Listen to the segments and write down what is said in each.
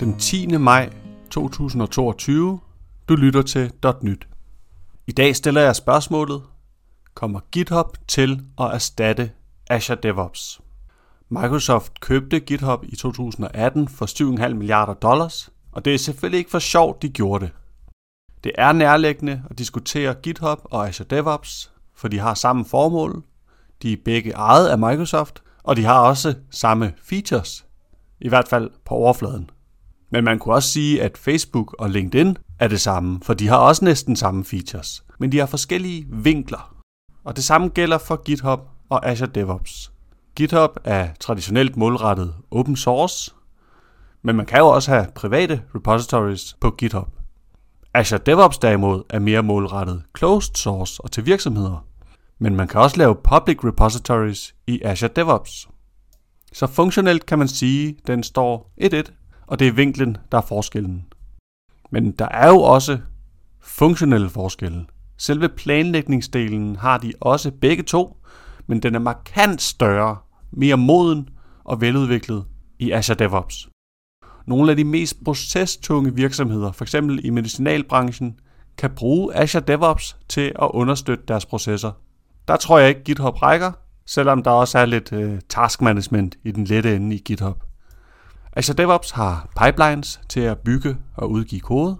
den 10. maj 2022. Du lytter til .nyt. I dag stiller jeg spørgsmålet, kommer GitHub til at erstatte Azure DevOps? Microsoft købte GitHub i 2018 for 7,5 milliarder dollars, og det er selvfølgelig ikke for sjovt, de gjorde det. Det er nærliggende at diskutere GitHub og Azure DevOps, for de har samme formål, de er begge ejet af Microsoft, og de har også samme features, i hvert fald på overfladen. Men man kunne også sige, at Facebook og LinkedIn er det samme, for de har også næsten samme features, men de har forskellige vinkler. Og det samme gælder for GitHub og Azure DevOps. GitHub er traditionelt målrettet open source, men man kan jo også have private repositories på GitHub. Azure DevOps derimod er mere målrettet closed source og til virksomheder, men man kan også lave public repositories i Azure DevOps. Så funktionelt kan man sige, at den står 1-1, og det er vinklen, der er forskellen. Men der er jo også funktionelle forskelle. Selve planlægningsdelen har de også begge to, men den er markant større, mere moden og veludviklet i Azure DevOps. Nogle af de mest procestunge virksomheder, f.eks. i medicinalbranchen, kan bruge Azure DevOps til at understøtte deres processer. Der tror jeg ikke, GitHub rækker, selvom der også er lidt øh, task management i den lette ende i GitHub. Azure DevOps har pipelines til at bygge og udgive kode,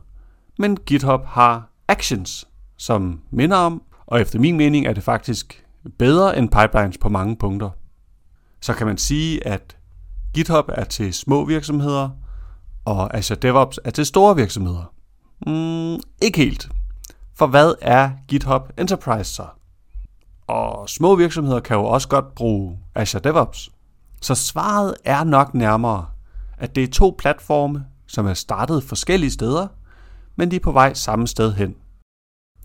men GitHub har actions, som minder om, og efter min mening er det faktisk bedre end pipelines på mange punkter. Så kan man sige, at GitHub er til små virksomheder, og Azure DevOps er til store virksomheder. Mm, ikke helt. For hvad er GitHub Enterprise så? Og små virksomheder kan jo også godt bruge Azure DevOps. Så svaret er nok nærmere, at det er to platforme, som er startet forskellige steder, men de er på vej samme sted hen.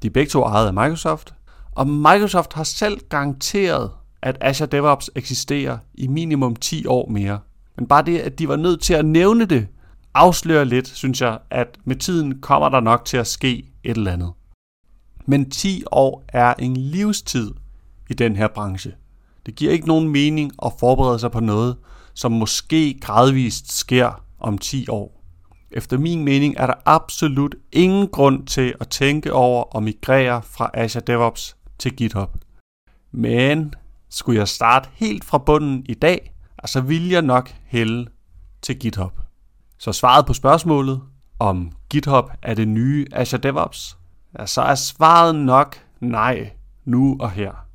De er begge to ejet af Microsoft, og Microsoft har selv garanteret, at Azure DevOps eksisterer i minimum 10 år mere. Men bare det, at de var nødt til at nævne det, afslører lidt, synes jeg, at med tiden kommer der nok til at ske et eller andet. Men 10 år er en livstid i den her branche. Det giver ikke nogen mening at forberede sig på noget, som måske gradvist sker om 10 år. Efter min mening er der absolut ingen grund til at tænke over at migrere fra Azure DevOps til GitHub. Men skulle jeg starte helt fra bunden i dag, så vil jeg nok hælde til GitHub. Så svaret på spørgsmålet, om GitHub er det nye Azure DevOps, ja, så er svaret nok nej, nu og her.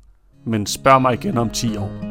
Men spørg mig igen om 10 år.